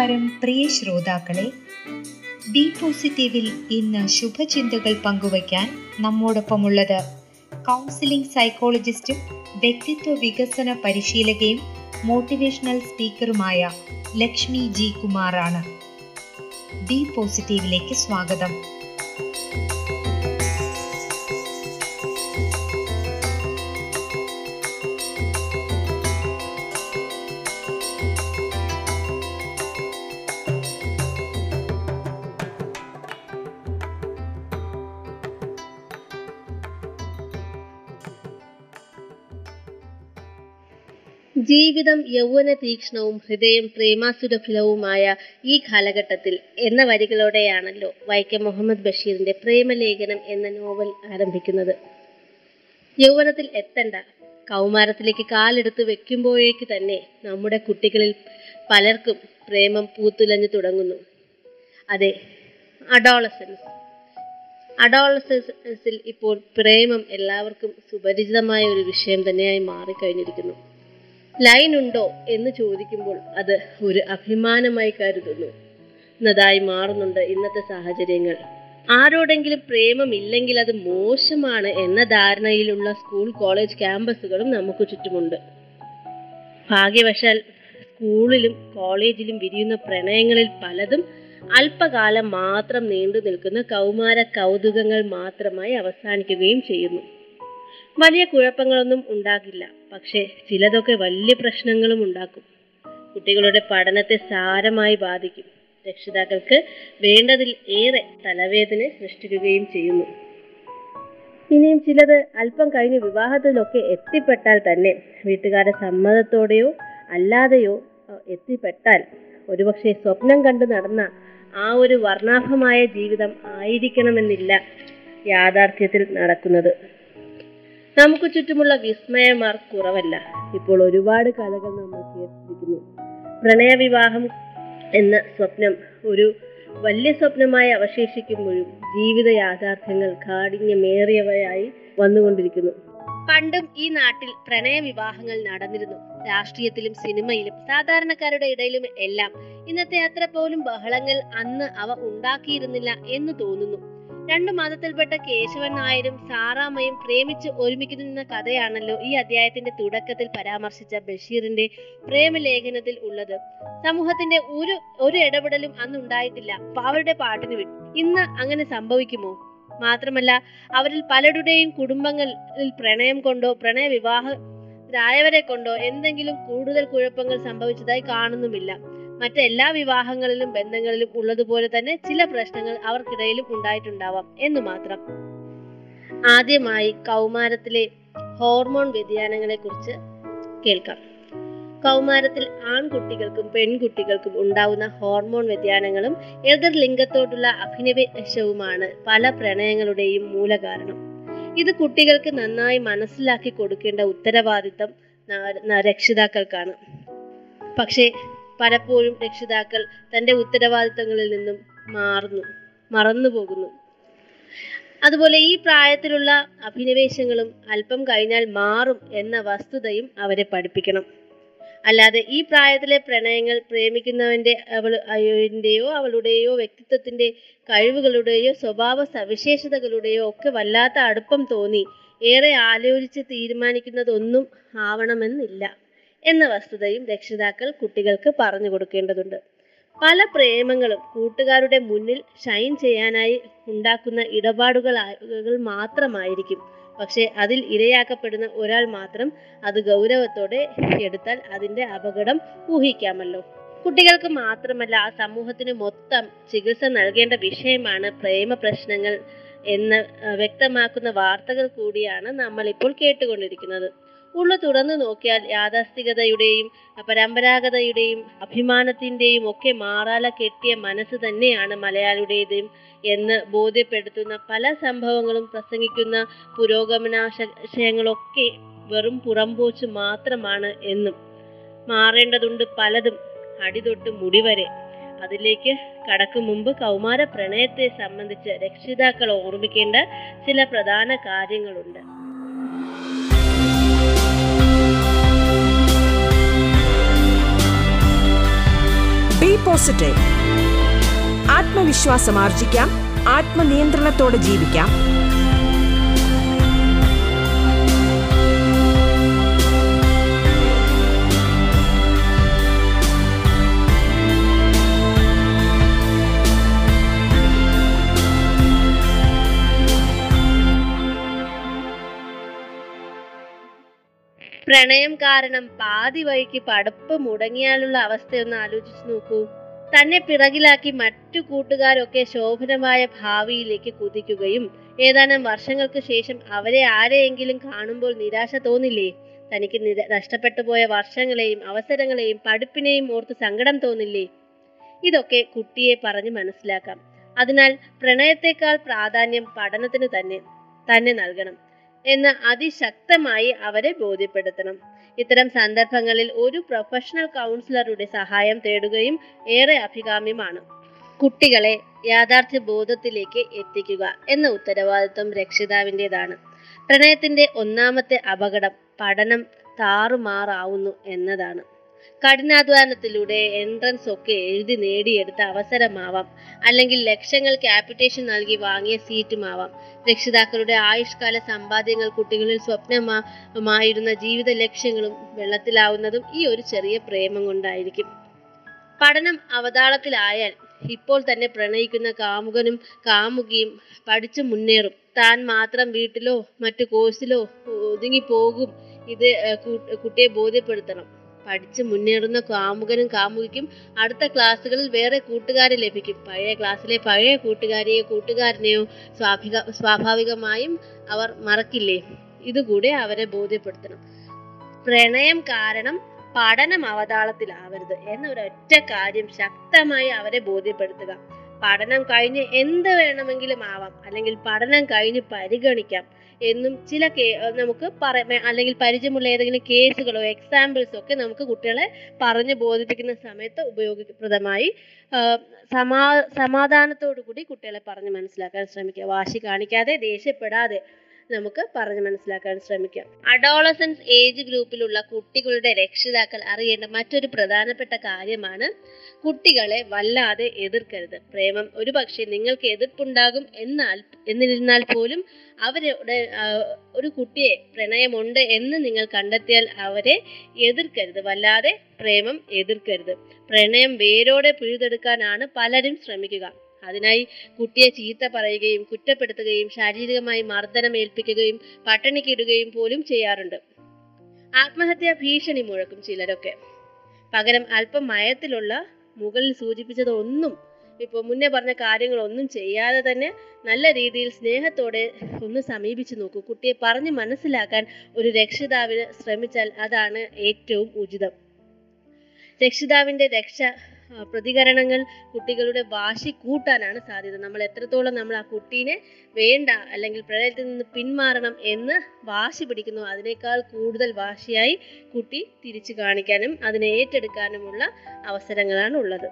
നമസ്കാരം പ്രിയ ശ്രോതാക്കളെ. ബി പോസിറ്റീവിൽ ഇന്ന് ശുഭചിന്തകൾ പങ്കുവയ്ക്കാൻ നമ്മോടൊപ്പമുള്ളത് കൗൺസിലിംഗ് സൈക്കോളജിസ്റ്റും വ്യക്തിത്വ വികസന പരിശീലകയും മോട്ടിവേഷണൽ സ്പീക്കറുമായ ലക്ഷ്മി ജി കുമാറാണ്. ബി പോസിറ്റീവിലേക്ക് സ്വാഗതം. ജീവിതം യൗവന തീക്ഷ്ണവും ഹൃദയം പ്രേമാസുരഫലവുമായ ഈ കാലഘട്ടത്തിൽ എന്ന വരികളോടെയാണല്ലോ വൈക്കം മുഹമ്മദ് ബഷീറിന്റെ പ്രേമലേഖനം എന്ന നോവൽ ആരംഭിക്കുന്നത്. യൗവനത്തിൽ എത്തണ്ട. കൗമാരത്തിലേക്ക് കാലെടുത്ത് വെക്കുമ്പോഴേക്ക് തന്നെ നമ്മുടെ കുട്ടികളിൽ പലർക്കും പ്രേമം പൂത്തുലഞ്ഞു തുടങ്ങുന്നു. അതെ അഡോളസൻസ്. അഡോളസൻസിൽ ഇപ്പോൾ പ്രേമം എല്ലാവർക്കും സുപരിചിതമായ ഒരു വിഷയം തന്നെയായി മാറിക്കഴിഞ്ഞിരിക്കുന്നു. ലൈൻ ഉണ്ടോ എന്ന് ചോദിക്കുമ്പോൾ അത് ഒരു അഭിമാനമായി കരുതുന്നു. എന്നതായി മാറുന്നുണ്ട് ഇന്നത്തെ സാഹചര്യങ്ങൾ. ആരോടെങ്കിലും പ്രേമമില്ലെങ്കിൽ അത് മോശമാണ് എന്ന ധാരണയിലുള്ള സ്കൂൾ കോളേജ് ക്യാമ്പസുകളും നമുക്ക് ചുറ്റുമുണ്ട്. ഭാഗ്യവശാൽ സ്കൂളിലും കോളേജിലും വിരിയുന്ന പ്രണയങ്ങളിൽ പലതും അല്പകാലം മാത്രം നീണ്ടു നിൽക്കുന്ന കൗമാര കൗതുകങ്ങൾ മാത്രമായി അവസാനിക്കുകയും ചെയ്യുന്നു. വലിയ കുഴപ്പങ്ങളൊന്നും ഉണ്ടാകില്ല. പക്ഷേ ചിലതൊക്കെ വലിയ പ്രശ്നങ്ങളും ഉണ്ടാക്കും. കുട്ടികളുടെ പഠനത്തെ സാരമായി ബാധിക്കും. രക്ഷിതാക്കൾക്ക് വേണ്ടതിൽ ഏറെ തലവേദന സൃഷ്ടിക്കുകയും ചെയ്യുന്നു. ഇനിയും ചിലത് അല്പം കഴിഞ്ഞ് വിവാഹത്തിലൊക്കെ എത്തിപ്പെട്ടാൽ തന്നെ വീട്ടുകാരെ സമ്മതത്തോടെയോ അല്ലാതെയോ എത്തിപ്പെട്ടാൽ ഒരുപക്ഷെ സ്വപ്നം കണ്ടു നടന്ന ആ ഒരു വർണാഭമായ ജീവിതം ആയിരിക്കണമെന്നില്ല യാഥാർത്ഥ്യത്തിൽ നടക്കുന്നത്. നമുക്ക് ചുറ്റുമുള്ള വിസ്മയമാർ കുറവല്ല. ഇപ്പോൾ ഒരുപാട് കഥകൾ നമ്മൾ കേട്ടിരിക്കുന്നു. പ്രണയവിവാഹം എന്ന സ്വപ്നം ഒരു വലിയ സ്വപ്നമായി അവശേഷിക്കുമ്പോഴും ജീവിത യാഥാർത്ഥ്യങ്ങൾ കാഠിന്യമേറിയവയായി വന്നുകൊണ്ടിരിക്കുന്നു. പണ്ടും ഈ നാട്ടിൽ പ്രണയവിവാഹങ്ങൾ നടന്നിരുന്നു. രാഷ്ട്രീയത്തിലും സിനിമയിലും സാധാരണക്കാരുടെ ഇടയിലും എല്ലാം. ഇന്നത്തെ അത്ര പോലും ബഹളങ്ങൾ അന്ന് അവ ഉണ്ടാക്കിയിരുന്നില്ല എന്ന് തോന്നുന്നു. രണ്ടു മതത്തിൽപ്പെട്ട കേശവൻ നായരും സാറാമ്മയും പ്രേമിച്ച് ഒരുമിക്കുന്ന കഥയാണല്ലോ ഈ അധ്യായത്തിന്റെ തുടക്കത്തിൽ പരാമർശിച്ച ബഷീറിന്റെ പ്രേമലേഖനത്തിൽ ഉള്ളത്. സമൂഹത്തിന്റെ ഒരു ഒരു ഇടപെടലും അന്ന് ഉണ്ടായിട്ടില്ല. അവരുടെ പാട്ടിന് വിട്ടു. ഇന്ന് അങ്ങനെ സംഭവിക്കുമോ? മാത്രമല്ല അവരിൽ പലരുടെയും കുടുംബങ്ങളിൽ പ്രണയം കൊണ്ടോ പ്രണയ വിവാഹരായവരെ കൊണ്ടോ എന്തെങ്കിലും കൂടുതൽ കുഴപ്പങ്ങൾ സംഭവിച്ചതായി കാണുന്നുമില്ല. മറ്റെല്ലാ വിവാഹങ്ങളിലും ബന്ധങ്ങളിലും ഉള്ളതുപോലെ തന്നെ ചില പ്രശ്നങ്ങൾ അവർക്കിടയിലും ഉണ്ടായിട്ടുണ്ടാവാം എന്ന് മാത്രം. ആദ്യമായി കൗമാരത്തിലെ ഹോർമോൺ വ്യതിയാനങ്ങളെ കുറിച്ച് കേൾക്കാം. കൗമാരത്തിൽ ആൺകുട്ടികൾക്കും പെൺകുട്ടികൾക്കും ഉണ്ടാവുന്ന ഹോർമോൺ വ്യതിയാനങ്ങളും എതിർ ലിംഗത്തോടുള്ള അഭിനിവേശവുമാണ് പല പ്രണയങ്ങളുടെയും മൂലകാരണം. ഇത് കുട്ടികൾക്ക് നന്നായി മനസ്സിലാക്കി കൊടുക്കേണ്ട ഉത്തരവാദിത്തം രക്ഷിതാക്കൾക്കാണ്. പക്ഷേ പലപ്പോഴും രക്ഷിതാക്കൾ തന്റെ ഉത്തരവാദിത്തങ്ങളിൽ നിന്നും മാറുന്നു മറന്നു പോകുന്നു അതുപോലെ ഈ പ്രായത്തിലുള്ള അഭിനിവേശങ്ങളും അല്പം കഴിഞ്ഞാൽ മാറും എന്ന വസ്തുതയും അവരെ പഠിപ്പിക്കണം. അല്ലാതെ ഈ പ്രായത്തിലെ പ്രണയങ്ങൾ പ്രേമിക്കുന്നവന്റെ അവൾ അയ്യോന്റെയോ അവളുടെയോ വ്യക്തിത്വത്തിന്റെ കഴിവുകളുടെയോ സ്വഭാവ സവിശേഷതകളുടെയോ ഒക്കെ വല്ലാത്ത അടുപ്പം തോന്നി. ഏറെ ആലോചിച്ച് തീരുമാനിക്കുന്നതൊന്നും ആവണമെന്നില്ല. എന്ന വസ്തുതയും രക്ഷിതാക്കൾ കുട്ടികൾക്ക് പറഞ്ഞു കൊടുക്കേണ്ടതുണ്ട്. പല പ്രേമങ്ങളും കൂട്ടുകാരുടെ മുന്നിൽ ഷൈൻ ചെയ്യാനായി ഉണ്ടാക്കുന്ന ഇടപാടുകൾ മാത്രമായിരിക്കും. പക്ഷേ അതിൽ ഇരയാക്കപ്പെടുന്ന ഒരാൾ മാത്രം അത് ഗൗരവത്തോടെ എടുത്താൽ അതിന്റെ അപകടം ഊഹിക്കാമല്ലോ. കുട്ടികൾക്ക് മാത്രമല്ല ആ സമൂഹത്തിന് മൊത്തം ചികിത്സ നൽകേണ്ട വിഷയമാണ് പ്രേമ പ്രശ്നങ്ങൾ എന്ന് വ്യക്തമാക്കുന്ന വാർത്തകൾ കൂടിയാണ് നമ്മൾ ഇപ്പോൾ കേട്ടുകൊണ്ടിരിക്കുന്നത്. ഉള്ളു തുറന്നു നോക്കിയാൽ യാഥാസ്ഥികതയുടെയും പരമ്പരാഗതയുടെയും അഭിമാനത്തിന്റെയും ഒക്കെ മാറാല കെട്ടിയ മനസ്സ് തന്നെയാണ് മലയാളിയുടേത് എന്ന് ബോധ്യപ്പെടുത്തുന്ന പല സംഭവങ്ങളും പ്രസംഗിക്കുന്ന പുരോഗമനാശയങ്ങളൊക്കെ വെറും പുറംപോച്ച് മാത്രമാണ് എന്നും മാറേണ്ടതുണ്ട് പലതും അടിതൊട്ട് മുടിവരെ. അതിലേക്ക് കടക്കും മുമ്പ് കൗമാര പ്രണയത്തെ സംബന്ധിച്ച് രക്ഷിതാക്കൾ ഓർമ്മിക്കേണ്ട ചില പ്രധാന കാര്യങ്ങളുണ്ട്. പോസിറ്റീവ് ആത്മവിശ്വാസം ആർജിക്കാം ആത്മനിയന്ത്രണത്തോടെ ജീവിക്കാം. പ്രണയം കാരണം പാതി വഴിക്ക് പടപ്പ് മുടങ്ങിയാലുള്ള അവസ്ഥയൊന്ന് ആലോചിച്ചു നോക്കൂ. തന്നെ പിറകിലാക്കി മറ്റു കൂട്ടുകാരൊക്കെ ശോഭനമായ ഭാവിയിലേക്ക് കുതിക്കുകയും ഏതാനും വർഷങ്ങൾക്ക് ശേഷം അവരെ ആരെയെങ്കിലും കാണുമ്പോൾ നിരാശ തോന്നില്ലേ? തനിക്ക് നഷ്ടപ്പെട്ടു പോയ വർഷങ്ങളെയും അവസരങ്ങളെയും പഠിപ്പിനെയും ഓർത്ത് സങ്കടം തോന്നില്ലേ? ഇതൊക്കെ കുട്ടിയെ പറഞ്ഞ് മനസ്സിലാക്കാം. അതിനാൽ പ്രണയത്തെക്കാൾ പ്രാധാന്യം പഠനത്തിന് തന്നെ തന്നെ നൽകണം. എന്ന് അതിശക്തമായി അവരെ ബോധ്യപ്പെടുത്തണം. ഇത്തരം സന്ദർഭങ്ങളിൽ ഒരു പ്രൊഫഷണൽ കൗൺസിലറുടെ സഹായം തേടുകയും ഏറെ അഭികാമ്യമാണ്. കുട്ടികളെ യാഥാർത്ഥ്യ ബോധത്തിലേക്ക് എത്തിക്കുക എന്ന ഉത്തരവാദിത്വം രക്ഷിതാവിന്റെതാണ്. പ്രണയത്തിന്റെ ഒന്നാമത്തെ അപകടം പഠനം താറുമാറാവുന്നു എന്നതാണ്. കഠിനാധ്വാനത്തിലൂടെ എൻട്രൻസ് ഒക്കെ എഴുതി നേടിയെടുത്ത അവസരമാവാം. അല്ലെങ്കിൽ ലക്ഷങ്ങൾ ക്യാപിറ്റേഷൻ നൽകി വാങ്ങിയ സീറ്റുമാവാം രക്ഷിതാക്കളുടെ ആയുഷ്കാല സമ്പാദ്യങ്ങൾ കുട്ടികളിൽ സ്വപ്നമായിരുന്ന ജീവിത ലക്ഷ്യങ്ങളും വെള്ളത്തിലാവുന്നതും ഈ ഒരു ചെറിയ പ്രേമം കൊണ്ടായിരിക്കും. പഠനം അവതാളത്തിലായാൽ ഇപ്പോൾ തന്നെ പ്രണയിക്കുന്ന കാമുകനും കാമുകിയും പഠിച്ചു മുന്നേറും. താൻ മാത്രം വീട്ടിലോ മറ്റു കോഴ്സിലോ ഒതുങ്ങി പോകും ഇത് കുട്ടിയെ ബോധ്യപ്പെടുത്തണം. പഠിച്ച് മുന്നേറുന്ന കാമുകനും കാമുകിക്കും അടുത്ത ക്ലാസ്സുകളിൽ വേറെ കൂട്ടുകാരെ ലഭിക്കും. പഴയ ക്ലാസ്സിലെ പഴയ കൂട്ടുകാരെയോ കൂട്ടുകാരനെയോ സ്വാഭിക സ്വാഭാവികമായും അവർ മറക്കില്ലേ? ഇതുകൂടെ അവരെ ബോധ്യപ്പെടുത്തണം. പ്രണയം കാരണം പഠനം അവതാളത്തിലാവരുത് എന്ന ഒരൊറ്റ കാര്യം ശക്തമായി അവരെ ബോധ്യപ്പെടുത്തുക. പഠനം കഴിഞ്ഞ് എന്ത് വേണമെങ്കിലും ആവാം. അല്ലെങ്കിൽ പഠനം കഴിഞ്ഞ് പരിഗണിക്കാം എന്നും ചില കേ നമുക്ക് പറയാം. അല്ലെങ്കിൽ പരിചയമുള്ള ഏതെങ്കിലും കേസുകളോ എക്സാമ്പിൾസോ ഒക്കെ നമുക്ക് കുട്ടികളെ പറഞ്ഞു ബോധിപ്പിക്കുന്ന സമയത്ത് ഉപയോഗപ്രദമായി സമാ സമാധാനത്തോടു കൂടി കുട്ടികളെ പറഞ്ഞ് മനസ്സിലാക്കാൻ ശ്രമിക്കുക. വാശി കാണിക്കാതെ ദേഷ്യപ്പെടാതെ നമുക്ക് പറഞ്ഞു മനസ്സിലാക്കാൻ ശ്രമിക്കാം. അഡോളസൻസ് ഏജ് ഗ്രൂപ്പിലുള്ള കുട്ടികളുടെ രക്ഷിതാക്കൾ അറിയേണ്ട മറ്റൊരു പ്രധാനപ്പെട്ട കാര്യമാണ് കുട്ടികളെ വല്ലാതെ എതിർക്കരുത്. പ്രേമം ഒരു പക്ഷേ നിങ്ങൾക്ക് എതിർപ്പുണ്ടാകും എന്നാൽ എന്നിരുന്നാൽ പോലും അവരുടെ ഒരു കുട്ടിയെ പ്രണയമുണ്ട് എന്ന് നിങ്ങൾ കണ്ടെത്തിയാൽ അവരെ എതിർക്കരുത്. വല്ലാതെ പ്രേമം എതിർക്കരുത്. പ്രണയം വേരോടെ പിഴുതെടുക്കാനാണ് പലരും ശ്രമിക്കുക. അതിനായി കുട്ടിയെ ചീത്ത പറയുകയും കുറ്റപ്പെടുത്തുകയും ശാരീരികമായി മർദ്ദനം ഏൽപ്പിക്കുകയും പട്ടിണിക്കിടുകയും പോലും ചെയ്യാറുണ്ട്. ആത്മഹത്യാ ഭീഷണി മുഴക്കും ചിലരൊക്കെ. പകരം അല്പം മയത്തിലുള്ള മുകളിൽ സൂചിപ്പിച്ചതൊന്നും ഇപ്പൊ മുന്നേ പറഞ്ഞ കാര്യങ്ങളൊന്നും ചെയ്യാതെ തന്നെ നല്ല രീതിയിൽ സ്നേഹത്തോടെ ഒന്ന് സമീപിച്ചു നോക്കൂ. കുട്ടിയെ പറഞ്ഞ് മനസ്സിലാക്കാൻ ഒരു രക്ഷിതാവിന് ശ്രമിച്ചാൽ അതാണ് ഏറ്റവും ഉചിതം. രക്ഷിതാവിന്റെ രക്ഷ പ്രതികരണങ്ങൾ കുട്ടികളുടെ വാശി കൂട്ടാനാണ് സാധ്യത. നമ്മൾ എത്രത്തോളം നമ്മൾ ആ കുട്ടീനെ വേണ്ട അല്ലെങ്കിൽ പ്രണയത്തിൽ നിന്ന് പിന്മാറണം എന്ന് വാശി പിടിക്കുന്നു അതിനേക്കാൾ കൂടുതൽ വാശിയായി കുട്ടി തിരിച്ചു കാണിക്കാനും അതിനെ ഏറ്റെടുക്കാനുമുള്ള അവസരങ്ങളാണ് ഉള്ളത്.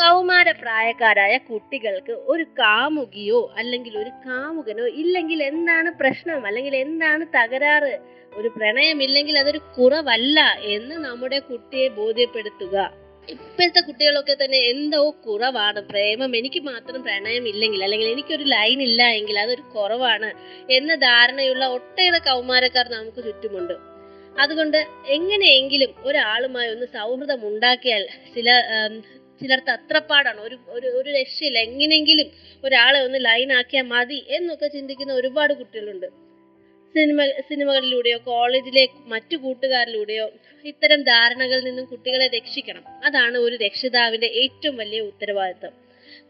കൗമാര പ്രായക്കാരായ കുട്ടികൾക്ക് ഒരു കാമുകിയോ അല്ലെങ്കിൽ ഒരു കാമുകനോ ഇല്ലെങ്കിൽ എന്താണ് പ്രശ്നം? അല്ലെങ്കിൽ എന്താണ് തകരാറ്? ഒരു പ്രണയമില്ലെങ്കിൽ അതൊരു കുറവല്ല എന്ന് നമ്മുടെ കുട്ടിയെ ബോധ്യപ്പെടുത്തുക. ഇപ്പോഴത്തെ കുട്ടികളൊക്കെ തന്നെ എന്തോ കുറവാണ്. പ്രേമം എനിക്ക് മാത്രം പ്രണയം ഇല്ലെങ്കിൽ അല്ലെങ്കിൽ എനിക്കൊരു ലൈൻ ഇല്ല എങ്കിൽ അതൊരു കുറവാണ് എന്ന ധാരണയുള്ള ഒട്ടേറെ കൗമാരക്കാർ നമുക്ക് ചുറ്റുമുണ്ട്. അതുകൊണ്ട് എങ്ങനെയെങ്കിലും ഒരാളുമായി ഒന്ന് സൗഹൃദം ഉണ്ടാക്കിയാൽ ചില ചിലർക്ക് ചിലർ തത്രപ്പാടാണ് ഒരു ഒരു ഒരു രക്ഷയില്ല. എങ്ങനെയെങ്കിലും ഒരാളെ ഒന്ന് ലൈൻ ആക്കിയാൽ മതി എന്നൊക്കെ ചിന്തിക്കുന്ന ഒരുപാട് കുട്ടികളുണ്ട്. സിനിമ സിനിമകളിലൂടെയോ കോളേജിലെ മറ്റു കൂട്ടുകാരിലൂടെയോ ഇത്തരം ധാരണകളിൽ നിന്നും കുട്ടികളെ രക്ഷിക്കണം. അതാണ് ഒരു രക്ഷിതാവിന്റെ ഏറ്റവും വലിയ ഉത്തരവാദിത്വം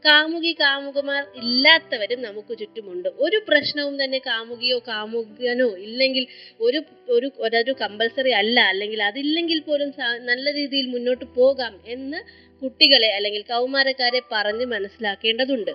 കാമുകി കാമുകമാർ ഇല്ലാത്തവരും നമുക്ക് ചുറ്റുമുണ്ട്. ഒരു പ്രശ്നവും തന്നെ കാമുകിയോ കാമുകനോ ഇല്ലെങ്കിൽ ഒരു ഒരു ഒരു കമ്പൽസറി അല്ല. അല്ലെങ്കിൽ അതില്ലെങ്കിൽ പോലും നല്ല രീതിയിൽ മുന്നോട്ട് പോകാം എന്ന് കുട്ടികളെ അല്ലെങ്കിൽ കൗമാരക്കാരെ പറഞ്ഞ് മനസ്സിലാക്കേണ്ടതുണ്ട്.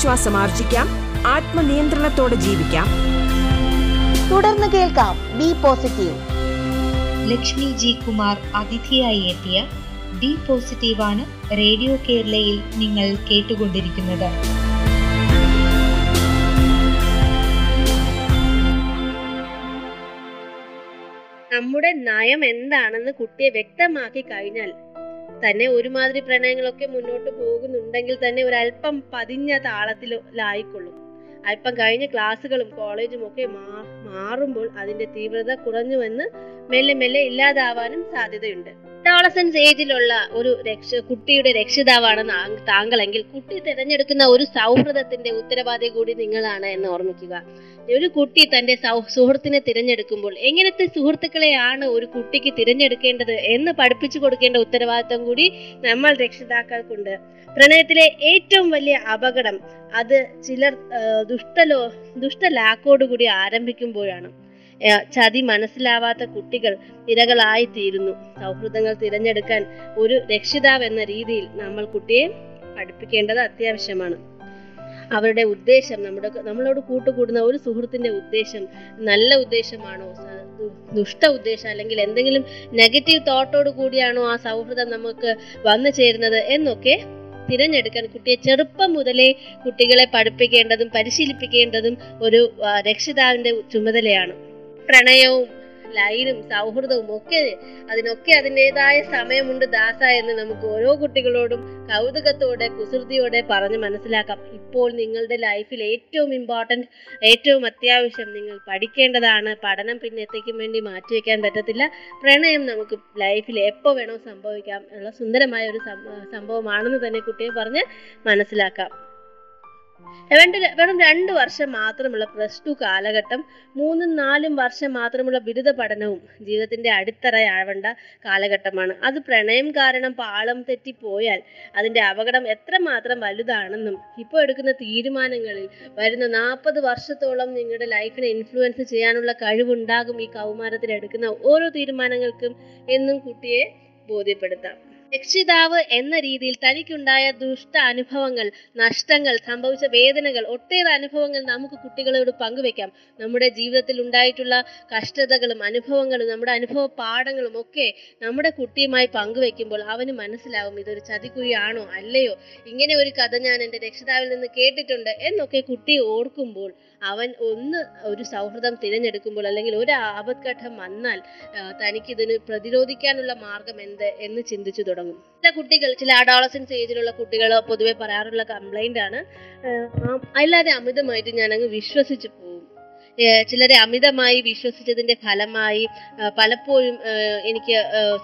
ആത്മവിശ്വാസം ആർജിക്കാം. ആത്മനിയന്ത്രണത്തോടെ ജീവിക്കാം. തുടർന്ന് കേൾക്കാം be positive. Lakshmi G Kumar അതിഥിയായി എത്തിയ ബി പോസിറ്റീവാണ് റേഡിയോ കേരളയിൽ നിങ്ങൾ കേട്ടുകൊണ്ടിരിക്കുന്നത്. നമ്മുടെ നയം എന്താണെന്ന് കുട്ടിയെ വ്യക്തമാക്കി കഴിഞ്ഞാൽ തന്നെ ഒരുമാതിരി പ്രണയങ്ങളൊക്കെ മുന്നോട്ട് പോകുന്നുണ്ടെങ്കിൽ തന്നെ ഒരല്പം പതിഞ്ഞ താളത്തിലായിക്കൊള്ളും അല്പം കഴിഞ്ഞ ക്ലാസ്സുകളും കോളേജും ഒക്കെ മാറുമ്പോൾ അതിന്റെ തീവ്രത കുറഞ്ഞുവെന്ന് മെല്ലെ മെല്ലെ ഇല്ലാതാവാനും സാധ്യതയുണ്ട്. അഡോളസൻസ് ഏജിലുള്ള ഒരു രക്ഷ കുട്ടിയുടെ രക്ഷിതാവാണ് താങ്കളെങ്കിൽ കുട്ടി തിരഞ്ഞെടുക്കുന്ന ഒരു സൗഹൃദത്തിന്റെ ഉത്തരവാദി കൂടി നിങ്ങളാണ് എന്ന് ഓർമ്മിക്കുക. ഒരു കുട്ടി തന്റെ സുഹൃത്തിനെ തിരഞ്ഞെടുക്കുമ്പോൾ എങ്ങനത്തെ സുഹൃത്തുക്കളെയാണ് ഒരു കുട്ടിക്ക് തിരഞ്ഞെടുക്കേണ്ടത് എന്ന് പഠിപ്പിച്ചു കൊടുക്കേണ്ട ഉത്തരവാദിത്വം കൂടി നമ്മൾ രക്ഷിതാക്കൾക്കുണ്ട്. പ്രണയത്തിലെ ഏറ്റവും വലിയ അപകടം അത് ചിലർ ദുഷ്ടലോ ദുഷ്ടലാക്കോടുകൂടി ആരംഭിക്കുമ്പോഴാണ്. ചതി മനസ്സിലാവാത്ത കുട്ടികൾ ഇരകളായി തീരുന്നു സൗഹൃദങ്ങൾ തിരഞ്ഞെടുക്കാൻ ഒരു രക്ഷിതാവ് എന്ന രീതിയിൽ നമ്മൾ കുട്ടിയെ പഠിപ്പിക്കേണ്ടത് അത്യാവശ്യമാണ്. അവരുടെ ഉദ്ദേശം നമ്മുടെ നമ്മളോട് കൂട്ടുകൂടുന്ന ഒരു സുഹൃത്തിന്റെ ഉദ്ദേശം നല്ല ഉദ്ദേശമാണോ ദുഷ്ട ഉദ്ദേശം അല്ലെങ്കിൽ എന്തെങ്കിലും നെഗറ്റീവ് തോട്ടോട് കൂടിയാണോ ആ സൗഹൃദം നമുക്ക് വന്നു ചേരുന്നത് എന്നൊക്കെ തിരഞ്ഞെടുക്കാൻ കുട്ടിയെ ചെറുപ്പം മുതലേ കുട്ടികളെ പഠിപ്പിക്കേണ്ടതും പരിശീലിപ്പിക്കേണ്ടതും ഒരു രക്ഷിതാവിന്റെ ചുമതലയാണ്. പ്രണയവും ലൈനും സൗഹൃദവും ഒക്കെ അതിനൊക്കെ അതിന്റെതായ സമയമുണ്ട് ദാസ എന്ന് നമുക്ക് ഓരോ കുട്ടികളോടും കൗതുകത്തോടെ കുസൃതിയോടെ പറഞ്ഞ് മനസ്സിലാക്കാം. ഇപ്പോൾ നിങ്ങളുടെ ലൈഫിൽ ഏറ്റവും ഇമ്പോർട്ടന്റ് ഏറ്റവും അത്യാവശ്യം നിങ്ങൾ പഠിക്കേണ്ടതാണ്. പഠനം പിന്നത്തേക്കും വേണ്ടി മാറ്റിവെക്കാൻ പറ്റത്തില്ല. പ്രണയം നമുക്ക് ലൈഫിൽ എപ്പോൾ വേണോ സംഭവിക്കാം. എന്നുള്ള സുന്ദരമായ ഒരു സംഭവമാണെന്ന് തന്നെ കുട്ടിയെ പറഞ്ഞ് മനസ്സിലാക്കാം. രണ്ട് വെറും രണ്ട് വർഷം മാത്രമുള്ള പ്ലസ് ടു കാലഘട്ടം മൂന്നും നാലും വർഷം മാത്രമുള്ള ബിരുദ പഠനവും ജീവിതത്തിന്റെ അടിത്തറയാവേണ്ട കാലഘട്ടമാണ്. അത് പ്രണയം കാരണം പാളം തെറ്റിപ്പോയാൽ അതിന്റെ അപകടം എത്രമാത്രം വലുതാണെന്നും ഇപ്പോൾ എടുക്കുന്ന തീരുമാനങ്ങളിൽ വരുന്ന നാൽപ്പത് വർഷത്തോളം നിങ്ങളുടെ ലൈഫിനെ ഇൻഫ്ലുവൻസ് ചെയ്യാനുള്ള കഴിവുണ്ടാകും ഈ കൗമാരത്തിൽ എടുക്കുന്ന ഓരോ തീരുമാനങ്ങൾക്കും എന്നും കുട്ടിയെ ബോധ്യപ്പെടുത്താം. രക്ഷിതാവ് എന്ന രീതിയിൽ തനിക്കുണ്ടായ ദുഷ്ട അനുഭവങ്ങൾ നഷ്ടങ്ങൾ സംഭവിച്ച വേദനകൾ ഒട്ടേറെ അനുഭവങ്ങൾ നമുക്ക് കുട്ടികളോട് പങ്കുവെക്കാം. നമ്മുടെ ജീവിതത്തിൽ ഉണ്ടായിട്ടുള്ള കഷ്ടതകളും അനുഭവങ്ങളും നമ്മുടെ അനുഭവ പാഠങ്ങളും ഒക്കെ നമ്മുടെ കുട്ടിയുമായി പങ്കുവെക്കുമ്പോൾ അവന് മനസ്സിലാവും ഇതൊരു ചതിക്കുഴിയാണോ? അല്ലയോ? ഇങ്ങനെ ഒരു കഥ ഞാൻ എന്റെ രക്ഷിതാവിൽ നിന്ന് കേട്ടിട്ടുണ്ട്. എന്നൊക്കെ കുട്ടി ഓർക്കുമ്പോൾ അവൻ ഒന്ന് ഒരു സൗഹൃദം തിരഞ്ഞെടുക്കുമ്പോൾ അല്ലെങ്കിൽ ഒരു ആപത്ഘട്ടം വന്നാൽ തനിക്കിതിന് പ്രതിരോധിക്കാനുള്ള മാർഗം എന്ത് എന്ന് ചിന്തിച്ചു തുടങ്ങും. ചില കുട്ടികൾ ചില അഡോളസൻസ് ഏജിലുള്ള കുട്ടികൾ പൊതുവെ പറയാറുള്ള കംപ്ലൈന്റ് ആണ് അല്ലാതെ അമിതമായിട്ട് ഞാൻ അങ്ങ് വിശ്വസിച്ചു പോകും. ചിലരെ അമിതമായി വിശ്വസിച്ചതിന്റെ ഫലമായി പലപ്പോഴും എനിക്ക്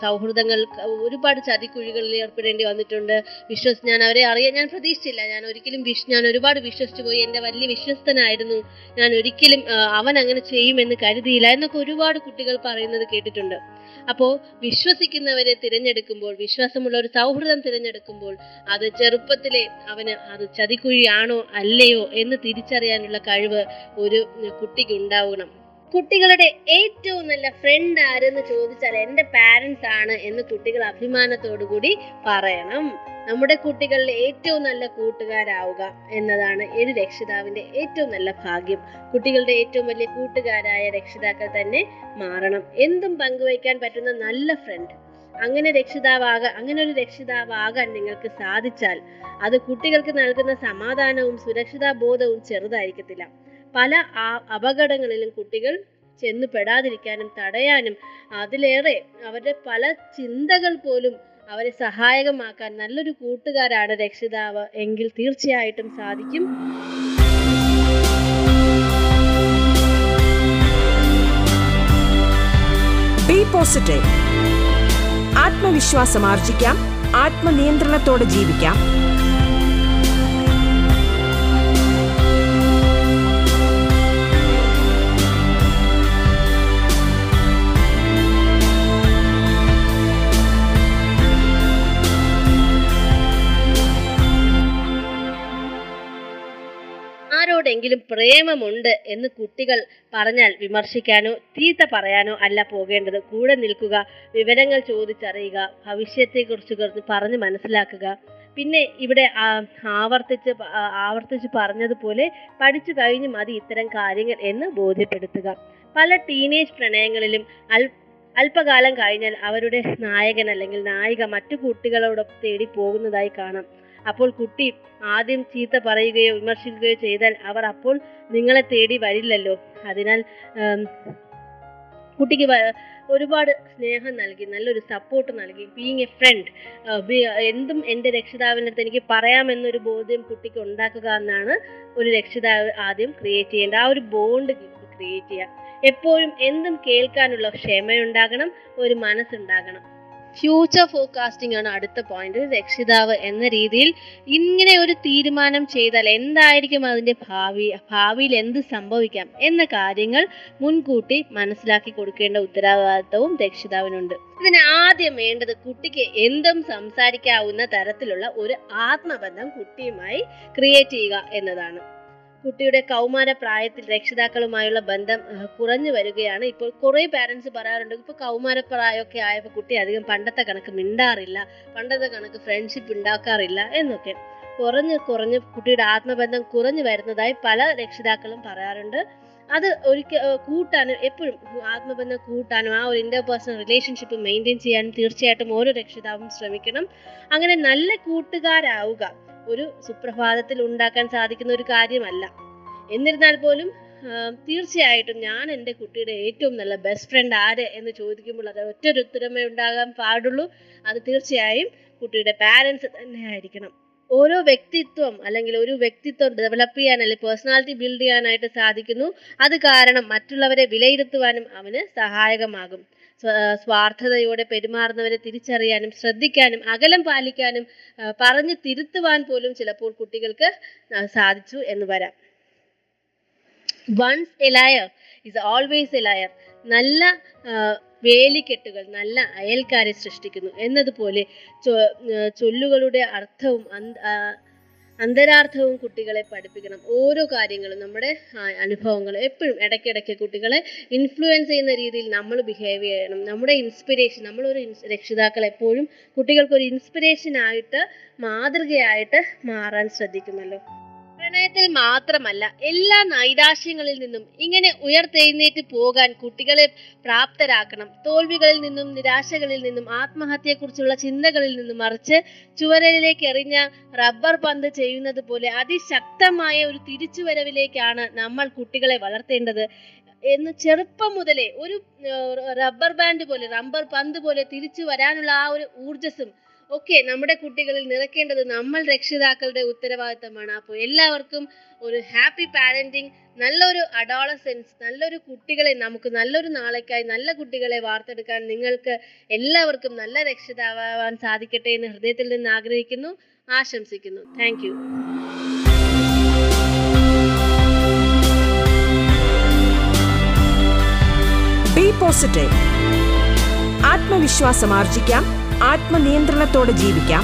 സൗഹൃദങ്ങൾ ഒരുപാട് ചതിക്കുഴികളിൽ ഏർപ്പെടേണ്ടി വന്നിട്ടുണ്ട്. വിശ്വസ് ഞാൻ അവരെ അറിയാൻ ഞാൻ പ്രതീക്ഷിച്ചില്ല. ഞാൻ ഒരിക്കലും വിശ് ഞാൻ ഒരുപാട് വിശ്വസിച്ചു പോയി. എന്റെ വലിയ വിശ്വസ്തനായിരുന്നു. ഞാൻ ഒരിക്കലും അവൻ അങ്ങനെ ചെയ്യുമെന്ന് കരുതിയില്ല എന്നൊക്കെ ഒരുപാട് കുട്ടികൾ പറയുന്നത് കേട്ടിട്ടുണ്ട്. അപ്പോൾ വിശ്വസിക്കുന്നവരെ തിരഞ്ഞെടുക്കുമ്പോൾ വിശ്വാസമുള്ള ഒരു സൗഹൃദം തിരഞ്ഞെടുക്കുമ്പോൾ അത് ചെറുപ്പത്തിലെ അവന് അത് ചതിക്കുഴിയാണോ അല്ലയോ എന്ന് തിരിച്ചറിയാനുള്ള കഴിവ് ഒരു കുട്ടിക്ക് ഉണ്ടാവണം. കുട്ടികളുടെ ഏറ്റവും നല്ല ഫ്രണ്ട് ആരെന്ന് ചോദിച്ചാൽ എന്റെ പാരൻസ് ആണ് എന്ന് കുട്ടികൾ അഭിമാനത്തോടു കൂടി പറയണം. നമ്മുടെ കുട്ടികളിൽ ഏറ്റവും നല്ല കൂട്ടുകാരാവുക എന്നതാണ് ഒരു രക്ഷിതാവിന്റെ ഏറ്റവും നല്ല ഭാഗ്യം. കുട്ടികളുടെ ഏറ്റവും വലിയ കൂട്ടുകാരായ രക്ഷിതാക്കൾ തന്നെ മാറണം. എന്തും പങ്കുവയ്ക്കാൻ പറ്റുന്ന നല്ല ഫ്രണ്ട് അങ്ങനെ രക്ഷിതാവാകാൻ അങ്ങനെ ഒരു രക്ഷിതാവാകാൻ നിങ്ങൾക്ക് സാധിച്ചാൽ അത് കുട്ടികൾക്ക് നൽകുന്ന സമാധാനവും സുരക്ഷിതാ ബോധവും ചെറുതായിരിക്കത്തില്ല. പല അപകടങ്ങളിലും കുട്ടികൾ ചെന്ന് പെടാതിരിക്കാനും തടയാനും അതിലേറെ അവരുടെ പല ചിന്തകൾ പോലും അവരെ സഹായകമാക്കാൻ നല്ലൊരു കൂട്ടുകാരാണ് രക്ഷിതാവ് എങ്കിൽ തീർച്ചയായിട്ടും സാധിക്കും. ബി പോസിറ്റീവ് ആത്മവിശ്വാസം ആർജിക്കാം. ആത്മനിയന്ത്രണത്തോടെ ജീവിക്കാം. പ്രേമമുണ്ട് എന്ന് കുട്ടികൾ പറഞ്ഞാൽ വിമർശിക്കാനോ തീത്ത പറയാനോ അല്ല പോകേണ്ടത്. കൂടെ നിൽക്കുക വിവരങ്ങൾ ചോദിച്ചറിയുക ഭവിഷ്യത്തെക്കുറിച്ച് കുറച്ച് പറഞ്ഞ് മനസ്സിലാക്കുക. പിന്നെ ഇവിടെ ആവർത്തിച്ച് ആവർത്തിച്ച് പറഞ്ഞതുപോലെ പഠിച്ചു കഴിഞ്ഞ് മതി ഇത്തരം കാര്യങ്ങൾ എന്ന് ബോധ്യപ്പെടുത്തുക. പല ടീനേജ് പ്രണയങ്ങളിലും അൽ അല്പകാലം കഴിഞ്ഞാൽ അവരുടെ നായകൻ അല്ലെങ്കിൽ നായിക മറ്റു കുട്ടികളോടൊപ്പം തേടി പോകുന്നതായി കാണാം. അപ്പോൾ കുട്ടി ആദ്യം ചീത്ത പറയുകയോ വിമർശിക്കുകയോ ചെയ്താൽ അവർ അപ്പോൾ നിങ്ങളെ തേടി വരില്ലല്ലോ. അതിനാൽ കുട്ടിക്ക് ഒരുപാട് സ്നേഹം നൽകി നല്ലൊരു സപ്പോർട്ട് നൽകി ബീങ് എ ഫ്രണ്ട് എന്തും എന്റെ രക്ഷിതാവിന്റെ അടുത്ത് എനിക്ക് പറയാമെന്നൊരു ബോധ്യം കുട്ടിക്ക് ഉണ്ടാക്കുക എന്നാണ് ഒരു രക്ഷിതാവ് ആദ്യം ക്രിയേറ്റ് ചെയ്യേണ്ടത്. ആ ഒരു ബോണ്ട് ക്രിയേറ്റ് ചെയ്യുക. എപ്പോഴും എന്തും കേൾക്കാനുള്ള ക്ഷമയുണ്ടാകണം ഒരു മനസ്സുണ്ടാകണം. ഫ്യൂച്ചർ ഫോർകാസ്റ്റിംഗ് ആണ് അടുത്ത പോയിന്റ് രക്ഷിതാവ് എന്ന രീതിയിൽ ഇങ്ങനെ ഒരു തീരുമാനം ചെയ്താൽ എന്തായിരിക്കും അതിന്റെ ഭാവി ഭാവിയിൽ എന്ത് സംഭവിക്കാം എന്ന കാര്യങ്ങൾ മുൻകൂട്ടി മനസ്സിലാക്കി കൊടുക്കേണ്ട ഉത്തരവാദിത്തവും രക്ഷിതാവിനുണ്ട്. ഇതിന് ആദ്യം വേണ്ടത് കുട്ടിക്ക് എന്തും സംസാരിക്കാവുന്ന തരത്തിലുള്ള ഒരു ആത്മബന്ധം കുട്ടിയുമായി ക്രിയേറ്റ് ചെയ്യുക എന്നതാണ്. കുട്ടിയുടെ കൗമാര പ്രായത്തിൽ രക്ഷിതാക്കളുമായുള്ള ബന്ധം കുറഞ്ഞു വരികയാണ്. ഇപ്പോൾ കുറേ പാരൻസ് പറയാറുണ്ട് ഇപ്പോൾ കൗമാര പ്രായമൊക്കെ ആയപ്പോൾ കുട്ടി അധികം പണ്ടത്തെ കണക്ക് മിണ്ടാറില്ല പണ്ടത്തെ കണക്ക് ഫ്രണ്ട്ഷിപ്പ് ഉണ്ടാക്കാറില്ല എന്നൊക്കെ. കുറഞ്ഞ് കുറഞ്ഞ് കുട്ടിയുടെ ആത്മബന്ധം കുറഞ്ഞു വരുന്നതായി പല രക്ഷിതാക്കളും പറയാറുണ്ട്. അത് ഒരിക്കൽ കൂട്ടാനും എപ്പോഴും ആത്മബന്ധം കൂട്ടാനും ആ ഒരു ഇന്റർപേഴ്സണൽ റിലേഷൻഷിപ്പ് മെയിന്റെയിൻ ചെയ്യാനും തീർച്ചയായിട്ടും ഓരോ രക്ഷിതാവും ശ്രമിക്കണം. അങ്ങനെ നല്ല കൂട്ടുകാരാവുക ഒരു സുപ്രഭാതത്തിൽ ഉണ്ടാക്കാൻ സാധിക്കുന്ന ഒരു കാര്യമല്ല. എന്നിരുന്നാൽ പോലും തീർച്ചയായിട്ടും ഞാൻ എന്റെ കുട്ടിയുടെ ഏറ്റവും നല്ല ബെസ്റ്റ് ഫ്രണ്ട് ആര് എന്ന് ചോദിക്കുമ്പോൾ അത് ഒറ്റൊരു ഉത്തരമേ ഉണ്ടാകാൻ പാടുള്ളൂ. അത് തീർച്ചയായും കുട്ടിയുടെ പാരൻസ് തന്നെ ആയിരിക്കണം. ഓരോ വ്യക്തിത്വം അല്ലെങ്കിൽ ഒരു വ്യക്തിത്വം ഡെവലപ്പ് ചെയ്യാൻ അല്ലെങ്കിൽ പേഴ്സണാലിറ്റി ബിൽഡ് ചെയ്യാനായിട്ട് സാധിക്കുന്നു. അത് കാരണം മറ്റുള്ളവരെ വിലയിരുത്തുവാനും അവന് സഹായകമാകും. സ്വാർത്ഥതയോടെ പെരുമാറുന്നവരെ തിരിച്ചറിയാനും ശ്രദ്ധിക്കാനും അകലം പാലിക്കാനും പറഞ്ഞു തിരുത്തുവാൻ പോലും ചിലപ്പോൾ കുട്ടികൾക്ക് സാധിച്ചു എന്ന് വരാം. Once a liar is always a liar നല്ല വേലിക്കെട്ടുകൾ നല്ല അയൽക്കാരെ സൃഷ്ടിക്കുന്നു. എന്നതുപോലെ ചൊല്ലുകളുടെ അർത്ഥവും അന്തരാർത്ഥവും കുട്ടികളെ പഠിപ്പിക്കണം. ഓരോ കാര്യങ്ങളും നമ്മുടെ അനുഭവങ്ങൾ എപ്പോഴും ഇടയ്ക്കിടയ്ക്ക് കുട്ടികളെ ഇൻഫ്ലുവൻസ് ചെയ്യുന്ന രീതിയിൽ നമ്മൾ ബിഹേവ് ചെയ്യണം. നമ്മുടെ ഇൻസ്പിരേഷൻ നമ്മളൊരു രക്ഷിതാക്കൾ എപ്പോഴും കുട്ടികൾക്കൊരു ഇൻസ്പിരേഷൻ ആയിട്ട് മാതൃകയായിട്ട് മാറാൻ ശ്രദ്ധിക്കുമല്ലോ പ്രണയത്തിൽ മാത്രമല്ല എല്ലാ നൈരാശ്യങ്ങളിൽ നിന്നും ഇങ്ങനെ ഉയർത്തെഴുന്നേറ്റ് പോകാൻ കുട്ടികളെ പ്രാപ്തരാക്കണം. തോൽവികളിൽ നിന്നും നിരാശകളിൽ നിന്നും ആത്മഹത്യയെക്കുറിച്ചുള്ള ചിന്തകളിൽ നിന്നും മറിച്ച് ചുവരലിലേക്ക് എറിഞ്ഞ റബ്ബർ പന്ത് ചെയ്യുന്നത് പോലെ അതിശക്തമായ ഒരു തിരിച്ചുവരവിലേക്കാണ് നമ്മൾ കുട്ടികളെ വളർത്തേണ്ടത്. എന്ന് ചെറുപ്പം മുതലേ ഒരു റബ്ബർ ബാൻഡ് പോലെ റബ്ബർ പന്ത് പോലെ തിരിച്ചു വരാനുള്ള ആ ഒരു ഊർജസ്സും ഒക്കെ നമ്മുടെ കുട്ടികളിൽ നിറക്കേണ്ടത് നമ്മൾ രക്ഷിതാക്കളുടെ ഉത്തരവാദിത്തമാണ്. അപ്പോൾ എല്ലാവർക്കും ഒരു ഹാപ്പി പാരന്റിങ് നല്ലൊരു അഡോളസെൻസ് നല്ലൊരു കുട്ടികളെ നമുക്ക് നല്ലൊരു നാളേക്കായി നല്ല കുട്ടികളെ വാർത്തെടുക്കാൻ നിങ്ങൾക്ക് എല്ലാവർക്കും നല്ല രക്ഷിതാവാൻ സാധിക്കട്ടെ എന്ന് ഹൃദയത്തിൽ നിന്ന് ആഗ്രഹിക്കുന്നു ആശംസിക്കുന്നു. താങ്ക് പോസിറ്റീവ് ആത്മവിശ്വാസം ആർജിക്കാം. ആത്മനിയന്ത്രണത്തോടെ ജീവിക്കാം.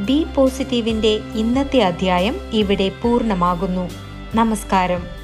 ബി പോസിറ്റീവിന്റെ ഇന്നത്തെ അധ്യായം ഇവിടെ പൂർണമാകുന്നു. നമസ്കാരം.